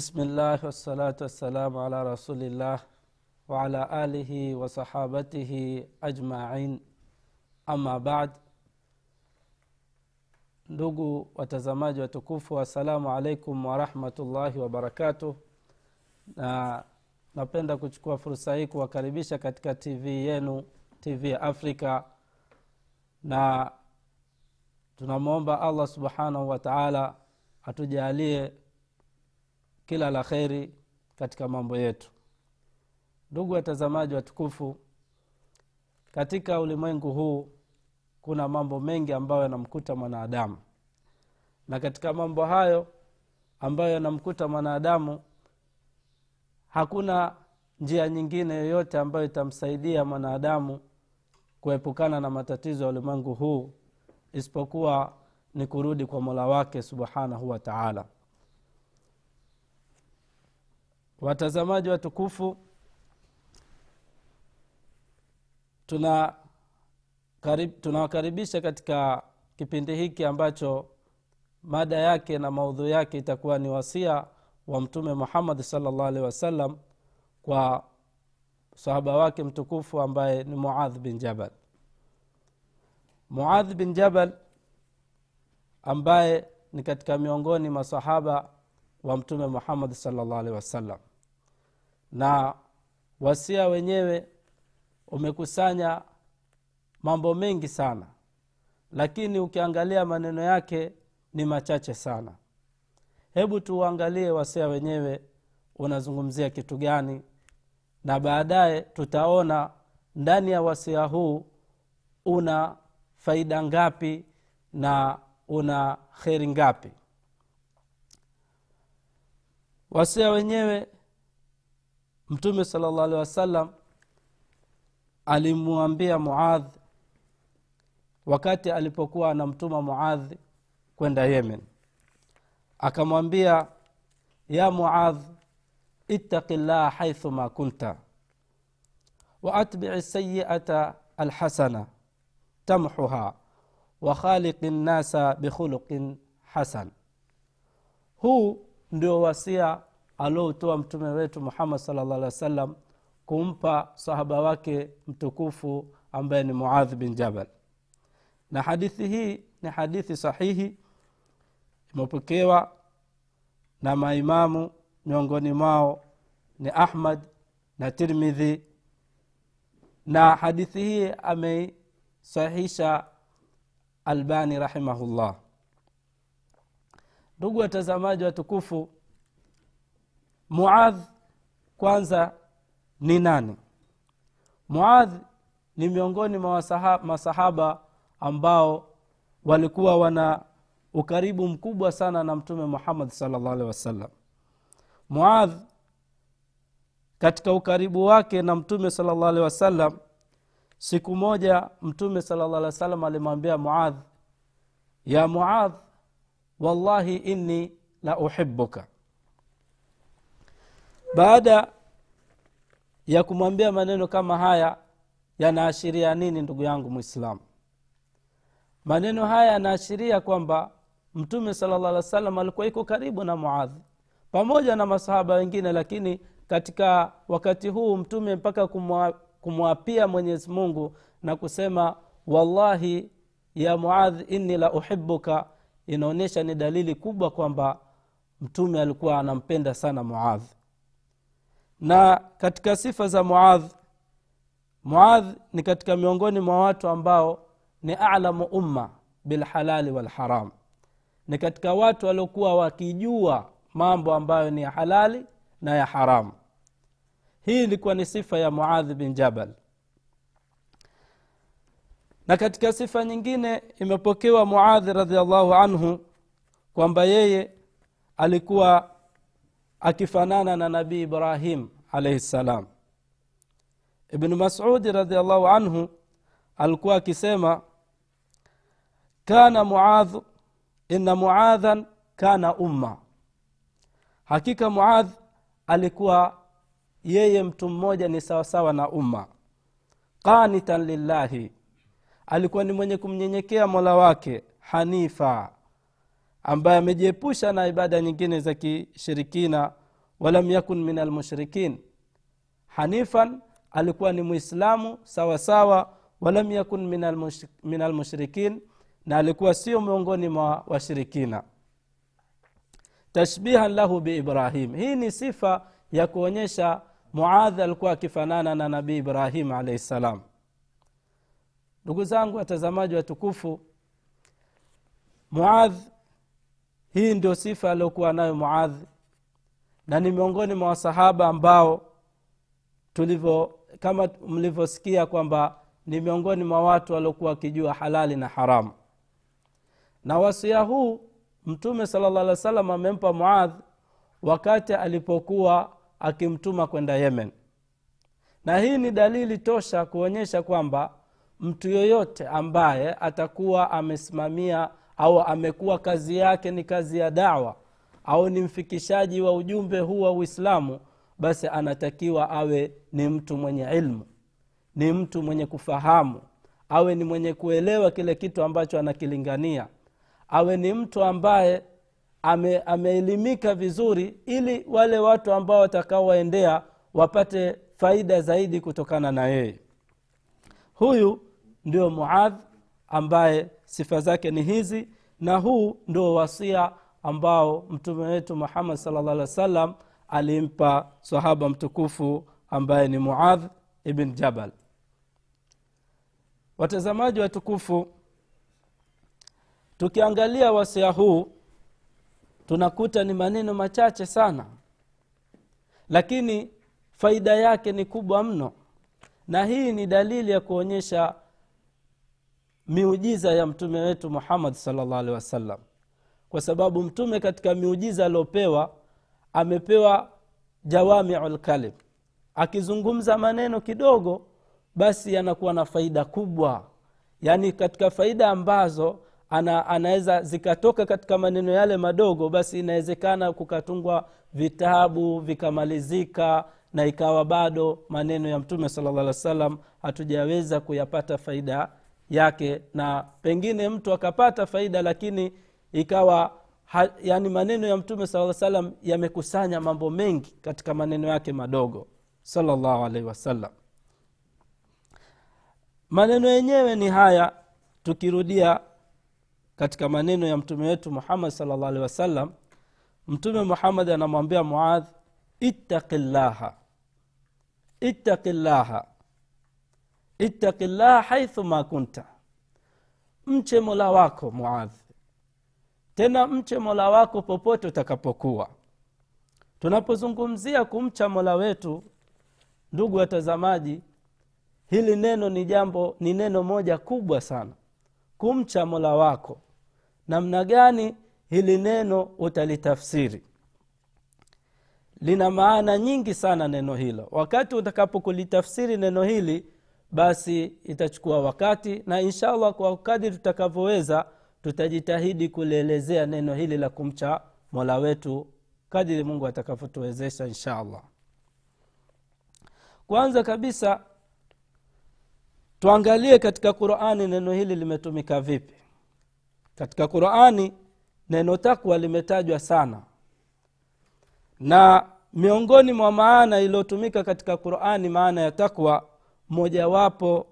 بسم الله والصلاة والسلام على رسول الله وعلى آله وصحابته أجمعين أما بعد ndugu watazamaji watukufu wassalamu alaikum warahmatullahi wabarakatuh na napenda kuchukua fursa hii kuwakaribisha katika tv yenu tv ya afrika na tunamwomba allah subhanahu wa taala atujalie kila la kheri katika mambo yetu. Ndugu watazamaji watukufu katika ulimwengu huu kuna mambo mengi ambayo yanamkuta mwanadamu. Na katika mambo hayo ambayo yanamkuta mwanadamu hakuna njia nyingine yoyote ambayo itamsaidia mwanadamu kuepukana na matatizo ya ulimwengu huu isipokuwa ni kurudi kwa mola wake subhanahu wa watazamaji watukufu tuna karib, tunawakaribisha katika kipindi hiki ambacho mada yake na maudhu yake itakuwa ni wasia wa mtume muhammadi salllah alehi wasallam kwa sahaba wake mtukufu ambaye ni muadh bin jabal. Muadh bin jabal ambaye ni katika miongoni masahaba wa mtume muhammadi salllah alehi wasallam na wasia wenyewe umekusanya mambo mengi sana. Lakini ukiangalia maneno yake ni machache sana. Hebu tuuangalie wasia wenyewe unazungumzia kitu gani? Na baadaye tutaona ndani ya wasia huu una faida ngapi na una kheri ngapi. Wasia wenyewe mtume salllah alehi wasallam alimwambia muadh wakati alipokuwa anamtuma muadh kwenda yemen. Akamwambia ya muadh ittaqi llaha haithuma kunta waatbici sayiata alhasana tamhuha wakhaliqi nnasa bikhuluqin hasan. Huu ndio wasia alioutoa mtume wetu muhammad salllah alih wa sallam kumpa sahaba wake mtukufu ambaye ni muadh bin jabal. Na hadithi hii ni hadithi sahihi imepokewa na maimamu miongoni mwao ni ahmad na tirmidhi. Na hadithi hii ameisahisha albani rahimahullah. Ndugu watazamaji watukufu muadh kwanza ni nani? Muadh ni miongoni mwa masahaba ambao walikuwa wana ukaribu mkubwa sana na mtume muhammad salllah alehi wasallam. Muadh katika ukaribu wake na mtume salllah alehi wasallam siku moja mtume salllah alehi wasallam alimwambia muadh ya muadh wallahi inni la uhibuka baada ya kumwambia maneno kama haya yanaashiria nini ndugu yangu mwislamu maneno haya yanaashiria kwamba mtume sala llah alih wa sallam alikuwa iko karibu na muadhi pamoja na masahaba wengine lakini katika wakati huu mtume mpaka kumwapia mwenyezi mungu na kusema wallahi ya muadhi inni la uhibuka inaonyesha ni dalili kubwa kwamba mtume alikuwa anampenda sana muadh na katika sifa za muadh muadh ni katika miongoni mwa watu ambao ni alamu umma bilhalali walharam ni katika watu waliokuwa wakijua mambo ambayo ni ya halali na ya haramu hii ilikuwa ni sifa ya muadhi bin jabal. Na katika sifa nyingine imepokewa muadhi radiallahu anhu kwamba yeye alikuwa akifanana na nabii ibrahim alaihi ssalam ibnu masudi radiallahu anhu alikuwa akisema kana muadh ina muadhan kana umma. Hakika muadh alikuwa yeye mtu mmoja ni sawasawa na umma. Qanitan lillahi alikuwa ni mwenye kumnyenyekea mola wake hanifa ambaye amejiepusha na ibada nyingine za kishirikina walam yakun min almushrikin. Hanifan alikuwa ni mwislamu sawasawa walam yakun min almushrikin na alikuwa sio miongoni mwa washirikina. Tashbihan lahu biibrahim hii ni sifa ya kuonyesha muadhi alikuwa akifanana na nabii ibrahim alaihi ssalam ndugu zangu watazamaji watukufu muadh hii ndio sifa aliyokuwa nayo muadhi na ni miongoni mwa wasahaba ambao tulivyo kama mlivyosikia kwamba ni miongoni mwa watu waliokuwa wakijua halali na haramu na wasia huu mtume sala llah alih wa sallam amempa muadh wakati alipokuwa akimtuma kwenda yemen. Na hii ni dalili tosha kuonyesha kwamba mtu yoyote ambaye atakuwa amesimamia au amekuwa kazi yake ni kazi ya dawa au ni mfikishaji wa ujumbe huu wa uislamu basi anatakiwa awe ni mtu mwenye ilmu ni mtu mwenye kufahamu awe ni mwenye kuelewa kile kitu ambacho anakilingania awe ni mtu ambaye ame, ameelimika vizuri ili wale watu ambao watakaowaendea wapate faida zaidi kutokana na yeye. Huyu ndio muadh ambaye sifa zake ni hizi na huu ndio wasia ambao mtume wetu muhammad salllah alih wa sallam alimpa sahaba mtukufu ambaye ni muadh ibn jabal. Watazamaji watukufu tukiangalia wasia huu tunakuta ni maneno machache sana lakini faida yake ni kubwa mno na hii ni dalili ya kuonyesha miujiza ya mtume wetu muhammad salllah alehi wasallam. Kwa sababu mtume katika miujiza aliopewa amepewa jawamiu lkalim akizungumza maneno kidogo basi yanakuwa na faida kubwa. Yaani katika faida ambazo ana, anaweza zikatoka katika maneno yale madogo basi inawezekana kukatungwa vitabu vikamalizika na ikawa bado maneno ya mtume sala llah alih salam hatujaweza kuyapata faida yake na pengine mtu akapata faida lakini ikawa ha, yani maneno ya mtume saa salam yamekusanya mambo mengi katika maneno yake madogo. Salllahu alaihi wasallam. Maneno yenyewe ni haya tukirudia katika maneno ya mtume wetu muhammad salllah alehi wasallam mtume muhammad anamwambia muadh ittaqi llaha ittaqi llaha haithu kunta. Mche mola wako muadh. Tena mche mola wako popote utakapokuwa. Tunapozungumzia kumcha mola wetu ndugu watazamaji hili neno ni jambo ni neno moja kubwa sana. Kumcha mola wako. Namna gani hili neno utalitafsiri? Lina maana nyingi sana neno hilo. Wakati utakapokulitafsiri neno hili basi itachukua wakati na inshallah kwa kadri tutakavyoweza tutajitahidi kulielezea neno hili la kumcha mola wetu kadiri mungu atakavyotuwezesha inshallah. Kwanza kabisa tuangalie katika qurani neno hili limetumika vipi. Katika qurani neno takwa limetajwa sana. Na miongoni mwa maana iliyotumika katika qurani maana ya takwa mojawapo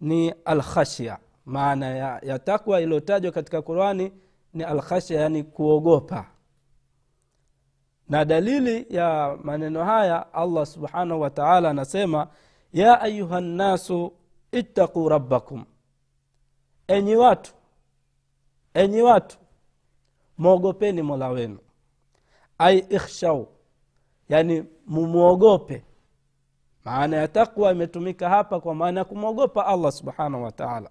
ni alkhashya. Maana ya, ya takwa iliyotajwa katika qurani ni alkhashya yani kuogopa. Na dalili ya maneno haya allah subhanahu wa taala anasema ya ayuha nnasu ittaquu rabbakum. Enyi watu enyi watu mwogopeni mola wenu. Ai ikhshau yani mumwogope maana ya takwa imetumika hapa kwa maana ya kumwogopa allah subhanahu wataala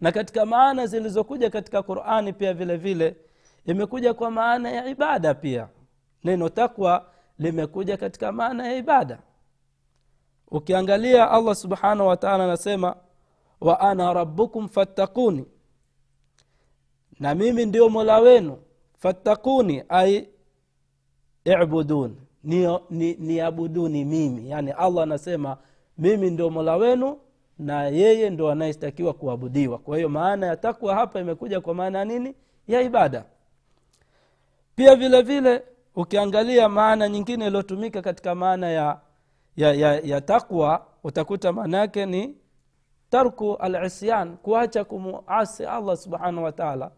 na katika maana zilizokuja katika qurani pia vile vile imekuja kwa maana ya ibada pia. Neno takwa limekuja katika maana ya ibada. Ukiangalia allah subhanahu wataala anasema wa ana rabbukum fattakuni na mimi ndio mola wenu fattakuni ai ibudun niabuduni ni, ni mimi. Yani allah anasema mimi ndio mola wenu na yeye ndo anayestakiwa kuabudiwa. Kwa hiyo maana ya takwa hapa imekuja kwa maana ya nini? Ya ibada. Pia vile vile ukiangalia maana nyingine iliyotumika katika maana ya, ya, ya, ya takwa utakuta maana yake ni tarku alisyan kuacha kumuasi allah subhanahu wataala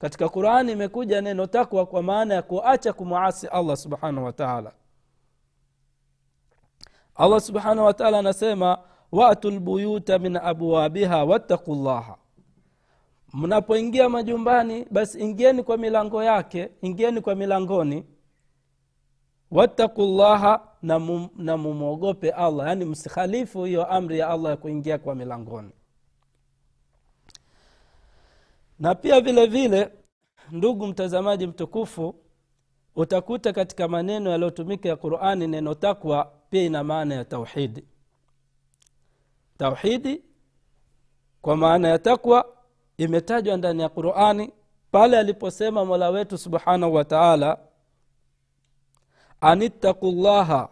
katika qurani imekuja neno takwa kwa maana ya kuacha kumwasi allah subhanahu wataala allah subhanahu wataala anasema watu lbuyuta min abwabiha wattaku llaha mnapoingia majumbani basi ingieni kwa milango yake ingieni kwa milangoni. Wattaku llaha na, mumwogope allah. Yaani msikhalifu hiyo amri ya allah ya kuingia kwa milangoni na pia vile vile ndugu mtazamaji mtukufu utakuta katika maneno yaliyotumika ya qurani neno takwa pia ina maana ya tauhidi. Tauhidi kwa maana ya takwa imetajwa ndani ya qurani pale aliposema mola wetu subhanahu wa taala anittaku llaha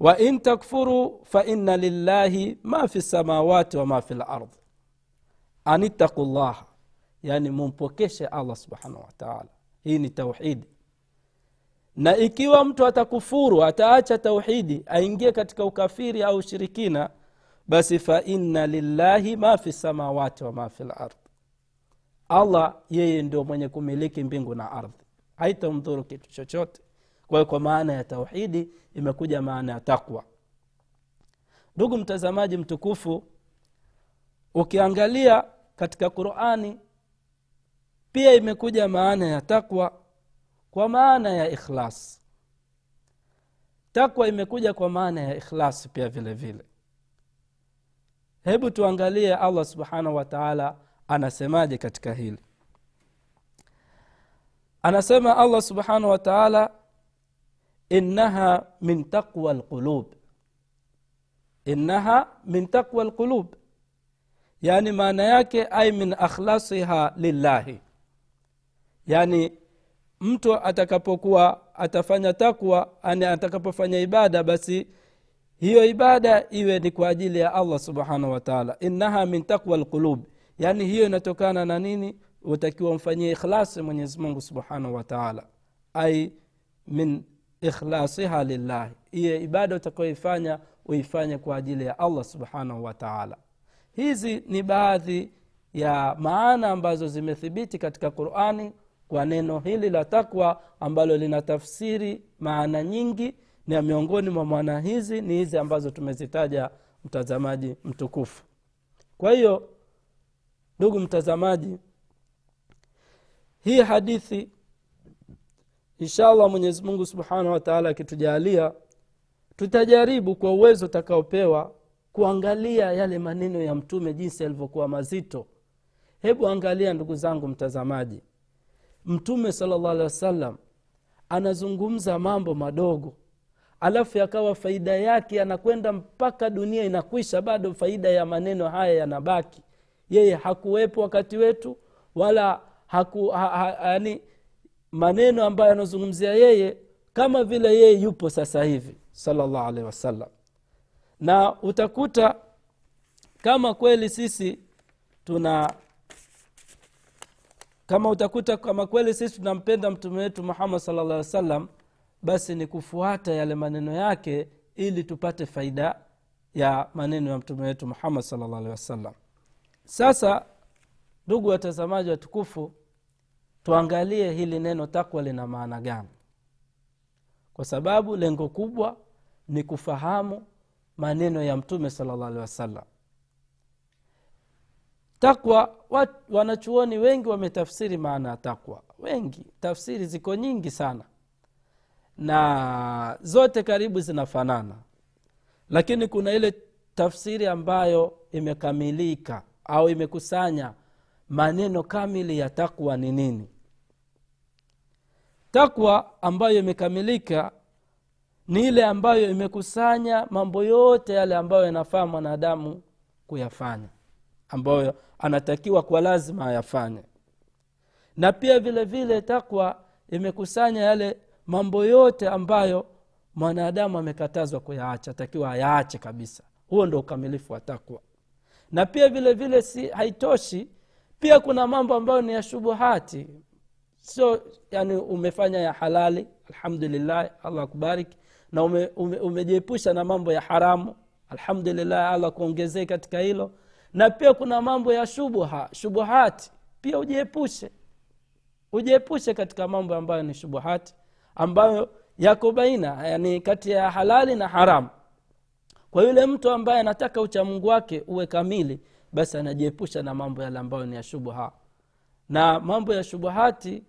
wa in takfuru faina lillahi ma fi lsamawati wa ma fi lard anittaqu llaha yani mumpokeshe allah subhanahu wataala hii ni tauhidi. Na ikiwa mtu atakufuru ataacha tauhidi aingie katika ukafiri au ushirikina basi faina lillahi ma fi samawati wama fi lardi allah yeye ndio mwenye kumiliki mbingu na ardhi. Haitamdhuru kitu chochote. Kwa kwa maana ya tauhidi imekuja maana ya takwa ndugu mtazamaji mtukufu ukiangalia katika qurani. Pia imekuja maana ya takwa kwa maana ya ikhlas. Takwa imekuja kwa maana ya ikhlas pia vile vile. Hebu tuangalie allah subhanahu wa taala anasemaje katika hili. Anasema allah subhanahu wa taala innaha min taqwa lqulub innaha min taqwa lqulub yani maana yake ai min akhlasiha lillahi. Yani mtu atakapokuwa atafanya takwa ani atakapofanya ibada basi hiyo ibada iwe ni kwa ajili ya allah subhanahu wataala innaha min takwa lqulub yaani hiyo inatokana na nini? Utakiwa mfanyie ikhlasi mwenyezimungu subhanahu wataala ai min ikhlasiha lillahi. Hiyo ibada utakaoifanya uifanye kwa ajili ya allah subhanahu wataala hizi ni baadhi ya maana ambazo zimethibiti katika qurani kwa neno hili la takwa ambalo lina tafsiri maana nyingi na miongoni mwa maana hizi ni hizi ambazo tumezitaja mtazamaji mtukufu. Kwa hiyo ndugu mtazamaji hii hadithi inshallah mwenyezi mungu subhanahu wataala akitujalia tutajaribu kwa uwezo utakaopewa kuangalia yale maneno ya mtume jinsi yalivyokuwa mazito. Hebu angalia ndugu zangu mtazamaji mtume salllah alehi wasallam anazungumza mambo madogo alafu yakawa faida yake anakwenda mpaka dunia inakwisha bado faida ya maneno haya yanabaki. Yeye hakuwepo wakati wetu wala haku, ha, ha, yani maneno ambayo anazungumzia yeye kama vile yeye yupo sasa hivi salllah alehi wasallam na utakuta kama kweli sisi tuna kama utakuta kama kweli sisi tunampenda mtume wetu muhammad sala llah salam basi ni kufuata yale maneno yake ili tupate faida ya maneno ya mtume wetu muhammad sala llah alehi wasallam. Sasa ndugu watazamaji watukufu tuangalie hili neno takwa lina maana gani? Kwa sababu lengo kubwa ni kufahamu maneno ya mtume sala llah alehi wasallam. Takwa wat, wanachuoni wengi wametafsiri maana ya takwa wengi tafsiri ziko nyingi sana. Na zote karibu zinafanana. Lakini kuna ile tafsiri ambayo imekamilika au imekusanya maneno kamili ya takwa ni nini? Takwa ambayo imekamilika ni ile ambayo imekusanya mambo yote yale ambayo yanafaa mwanadamu kuyafanya ambayo anatakiwa kwa lazima ayafanye. Na pia vile vile takwa imekusanya yale mambo yote ambayo mwanadamu amekatazwa kuyaacha atakiwa ayaache kabisa. Huo ndo ukamilifu wa takwa. Na pia vile vile si haitoshi. Pia kuna mambo ambayo ni ya shubuhati. Sio yani umefanya ya halali. Alhamdulillahi allah akubariki na ume, ume, na mambo ya haramu. Alhamdulillah allah kuongezee katika hilo. Na pia kuna mambo ya shubuha shubuhati. Pia ujiepushe. Ujiepushe katika mambo ambayo ni shubuhati ambayo yako baina yani kati ya halali na haramu kwa yule mtu ambaye anataka uchamungu wake uwe kamili basi anajiepusha na mambo yale ambayo ni ya shubuha na mambo ya shubuhati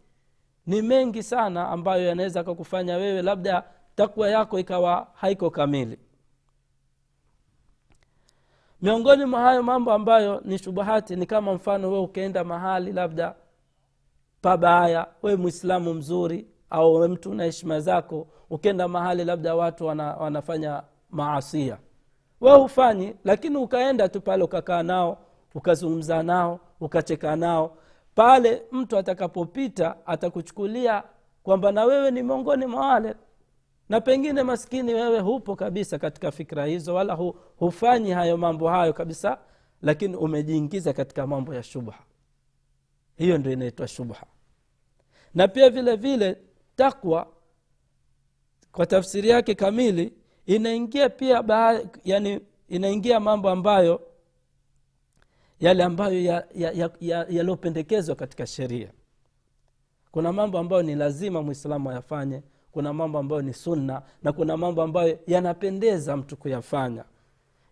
ni mengi sana ambayo yanaweza kakufanya wewe labda takwa yako ikawa haiko kamili. Miongoni mwa hayo mambo ambayo ni shubuhati ni kama mfano we ukienda mahali labda pabaya we mwislamu mzuri au we mtu na heshima zako ukienda mahali labda watu wana, wanafanya maasia. We hufanyi lakini ukaenda tu pale ukakaa nao ukazungumza nao ukacheka nao. Pale mtu atakapopita atakuchukulia kwamba na wewe ni miongoni mwa wale na pengine maskini wewe hupo kabisa katika fikra hizo wala hu, hufanyi hayo mambo hayo kabisa lakini umejiingiza katika mambo ya shubha. Hiyo ndio inaitwa shubha. Na pia vile vile takwa kwa tafsiri yake kamili inaingia pia baa, yani inaingia mambo ambayo yale ambayo yaliyopendekezwa ya, ya, ya, ya katika sheria. Kuna mambo ambayo ni lazima mwislamu ayafanye kuna mambo ambayo ni sunna na kuna mambo ambayo yanapendeza mtu kuyafanya.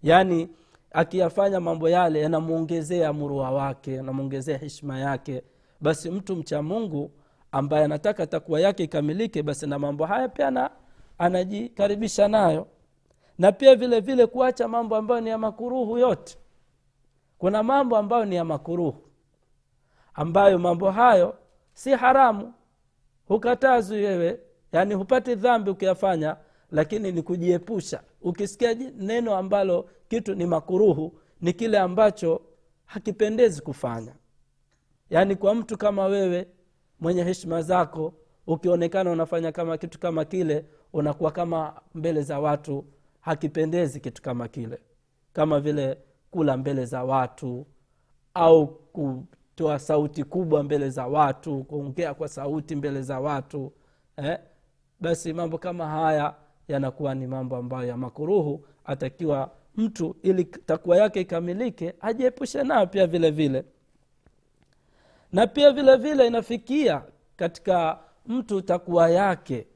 Yaani akiyafanya mambo yale yanamwongezea murua wake yanamwongezea heshima yake. Basi mtu mcha mungu ambaye anataka takwa yake ikamilike basi na mambo haya pia na, anajikaribisha nayo. Na pia vile vile kuacha mambo ambayo ni ya makuruhu yote. Kuna mambo ambayo ni ya makuruhu. Ambayo mambo hayo si haramu. Hukatazwi wewe yaani hupati dhambi ukiyafanya lakini ni kujiepusha. Ukisikia neno ambalo kitu ni makuruhu ni kile ambacho hakipendezi kufanya. Yaani kwa mtu kama wewe mwenye heshima zako ukionekana unafanya kama kitu kama kile unakuwa kama mbele za watu hakipendezi kitu kama kile. Kama vile kula mbele za watu au kutoa sauti kubwa mbele za watu kuongea kwa sauti mbele za watu eh? Basi mambo kama haya yanakuwa ni mambo ambayo ya makuruhu atakiwa mtu ili takwa yake ikamilike ajiepushe nayo pia vile vile. Na pia vile vile inafikia katika mtu takwa yake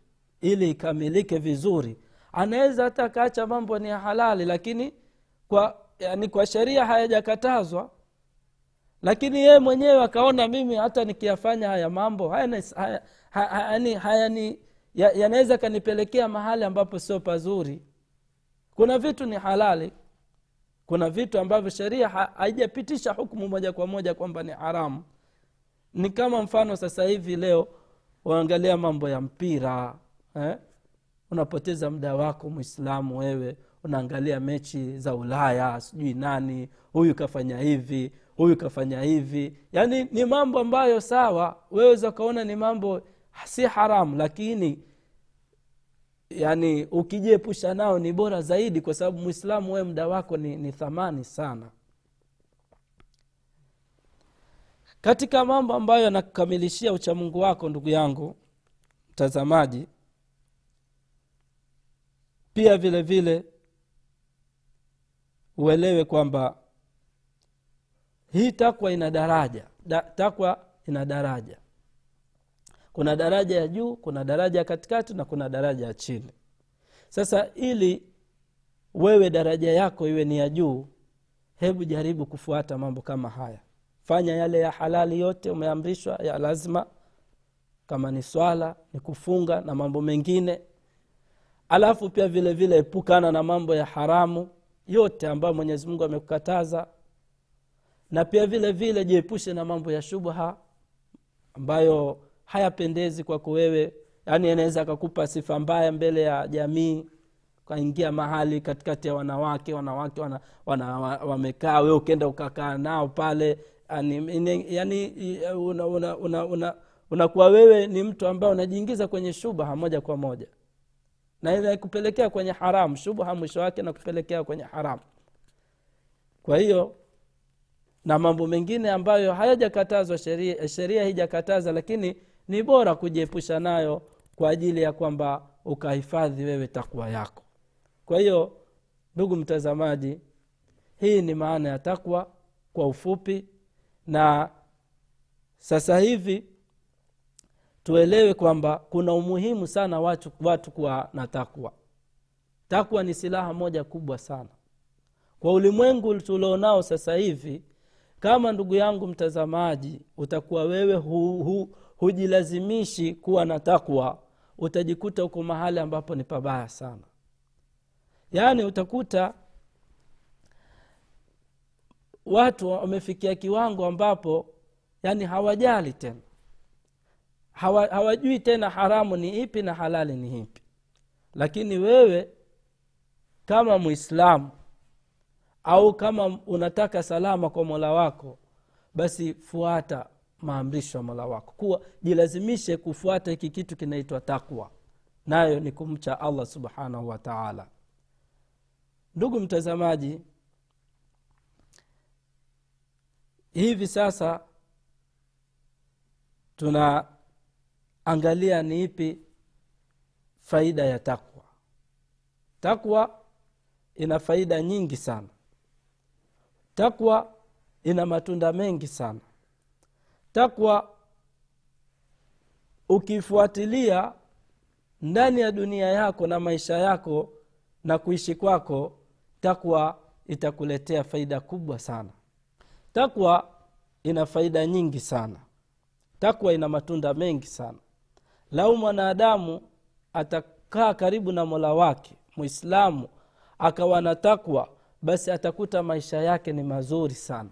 ili ikamilike vizuri. Anaweza hata akaacha mambo ni ya halali lakini kwa yani kwa sheria hayajakatazwa. Lakini yeye mwenyewe akaona mimi hata nikiyafanya haya mambo hayani haya, haya, haya yanaweza ya kanipelekea mahali ambapo sio pazuri. Kuna vitu ni halali. Kuna vitu ambavyo sheria haijapitisha hukumu moja kwa moja kwamba ni haramu. Ni kama mfano sasa hivi leo waangalia mambo ya mpira eh? unapoteza muda wako mwislamu wewe unaangalia mechi za ulaya sijui nani huyu kafanya hivi huyu kafanya hivi. Yaani ni mambo ambayo sawa weweza ukaona ni mambo si haramu lakini yani ukijiepusha nao ni bora zaidi kwa sababu mwislamu wewe muda wako ni, ni thamani sana. Katika mambo ambayo yanakukamilishia uchamungu wako ndugu yangu mtazamaji pia vile vile uelewe kwamba hii takwa ina daraja da, takwa ina daraja kuna daraja ya juu kuna daraja ya katikati na kuna daraja ya chini. Sasa ili wewe daraja yako iwe ni ya juu hebu jaribu kufuata mambo kama haya. Fanya yale ya halali yote umeamrishwa ya lazima. Kama ni swala ni kufunga na mambo mengine. Alafu pia vile vile epukana na mambo ya haramu yote ambayo mwenyezi mungu amekukataza. Na pia vile vile jiepushe na mambo ya shubha ambayo hayapendezi kwako wewe. Yaani anaweza akakupa sifa mbaya mbele ya jamii kaingia mahali katikati ya wanawake wanawake wana, wana, wamekaa we ukenda ukakaa nao pale. Yani unakuwa una, una, una, una wewe ni mtu ambaye unajiingiza kwenye shubha moja kwa moja. Na inakupelekea kwenye haramu shubha mwisho wake nakupelekea kwenye haramu kwa hiyo na mambo mengine ambayo hayajakatazwa sheria sheria hijakataza lakini ni bora kujiepusha nayo kwa ajili ya kwamba ukahifadhi wewe takwa yako. Kwa hiyo ndugu mtazamaji hii ni maana ya takwa kwa ufupi na sasa hivi tuelewe kwamba kuna umuhimu sana watu, watu kuwa na takwa. Takwa ni silaha moja kubwa sana. Kwa ulimwengu tulionao sasa hivi kama ndugu yangu mtazamaji utakuwa wewe hu, hu, hujilazimishi kuwa na takwa utajikuta huko mahali ambapo ni pabaya sana. Yaani utakuta watu wamefikia kiwango ambapo yani hawajali tena. Hawa, hawajui tena haramu ni ipi na halali ni ipi. Lakini wewe kama mwislamu au kama unataka salama kwa mola wako basi fuata maamrisho ya mola wako. Kuwa jilazimishe kufuata hiki kitu kinaitwa takwa nayo ni kumcha allah subhanahu wataala ndugu mtazamaji hivi sasa tunaangalia ni ipi faida ya takwa takwa ina faida nyingi sana. Takwa ina matunda mengi sana takwa ukifuatilia ndani ya dunia yako na maisha yako na kuishi kwako takwa itakuletea faida kubwa sana. Takwa ina faida nyingi sana. Takwa ina matunda mengi sana. Lau mwanadamu atakaa karibu na mola wake mwislamu akawa na takwa basi atakuta maisha yake ni mazuri sana.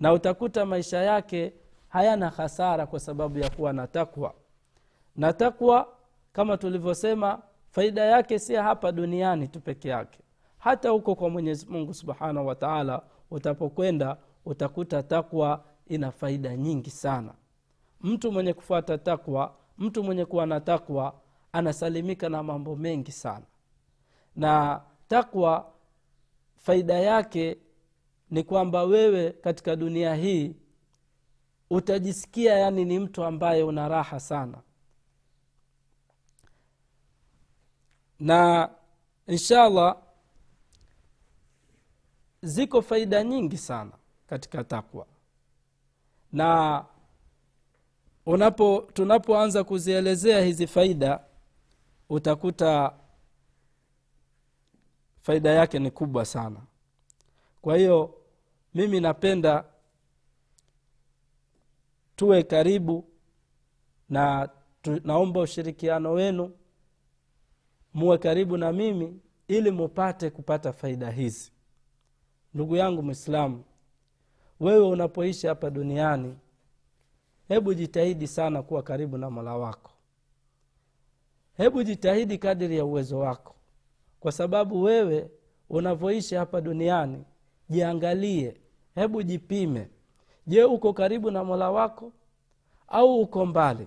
Na utakuta maisha yake hayana hasara kwa sababu ya kuwa na takwa. Na takwa kama tulivyosema faida yake si hapa duniani tu peke yake. Hata huko kwa mwenyezi mungu subhanahu wataala utapokwenda utakuta takwa ina faida nyingi sana. Mtu mwenye kufuata takwa mtu mwenye kuwa na takwa anasalimika na mambo mengi sana. Na takwa faida yake ni kwamba wewe katika dunia hii utajisikia yani ni mtu ambaye una raha sana. Na inshallah ziko faida nyingi sana katika takwa. Na unapo tunapoanza kuzielezea hizi faida utakuta faida yake ni kubwa sana. Kwa hiyo mimi napenda tuwe karibu na tu, naomba ushirikiano wenu muwe karibu na mimi ili mupate kupata faida hizi. Ndugu yangu mwislamu wewe unapoishi hapa duniani hebu jitahidi sana kuwa karibu na mola wako. Hebu jitahidi kadiri ya uwezo wako. Kwa sababu wewe unavyoishi hapa duniani jiangalie hebu jipime je uko karibu na mola wako au uko mbali?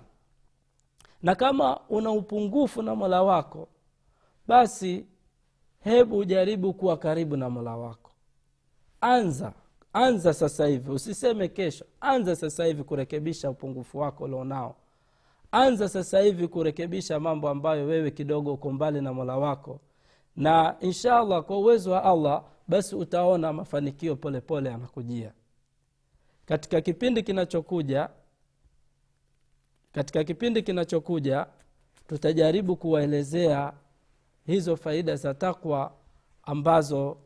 Na kama una upungufu na mola wako basi hebu jaribu kuwa karibu na mola wako. Anza anza sasa hivi. Usiseme kesho. Anza sasa hivi kurekebisha upungufu wako ulionao. Anza sasa hivi kurekebisha mambo ambayo wewe kidogo uko mbali na mola wako. Na insha allah kwa uwezo wa allah basi utaona mafanikio polepole yanakujia katika kipindi kinachokuja katika kipindi kinachokuja tutajaribu kuwaelezea hizo faida za takwa ambazo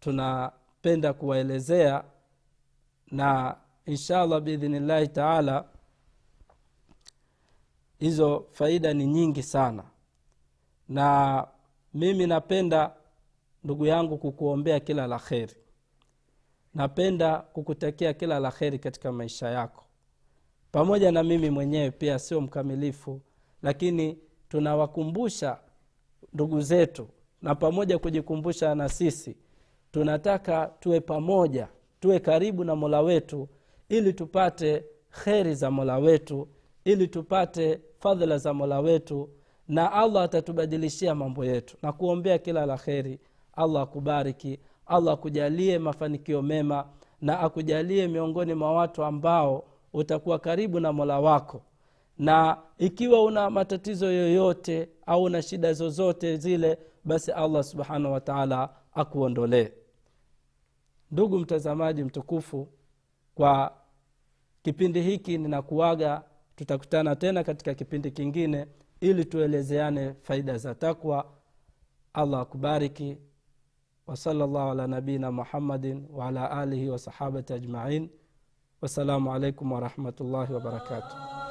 tunapenda kuwaelezea na inshallah biidhnillahi taala hizo faida ni nyingi sana. Na mimi napenda ndugu yangu kukuombea kila la kheri napenda kukutakia kila la kheri katika maisha yako. Pamoja na mimi mwenyewe pia sio mkamilifu lakini tunawakumbusha ndugu zetu na pamoja kujikumbusha na sisi tunataka tuwe pamoja tuwe karibu na mola wetu ili tupate kheri za mola wetu ili tupate fadhila za mola wetu na allah atatubadilishia mambo yetu. Na kuombea kila la kheri. Allah akubariki allah akujalie mafanikio mema na akujalie miongoni mwa watu ambao utakuwa karibu na mola wako. Na ikiwa una matatizo yoyote au una shida zozote zile basi allah subhanahu wataala akuondolee. Ndugu mtazamaji mtukufu kwa kipindi hiki ninakuaga tutakutana tena katika kipindi kingine ili tuelezeane faida za takwa. Allah akubariki وصلى الله على نبينا محمد وعلى آله وصحابة أجمعين. والسلام عليكم ورحمة الله وبركاته.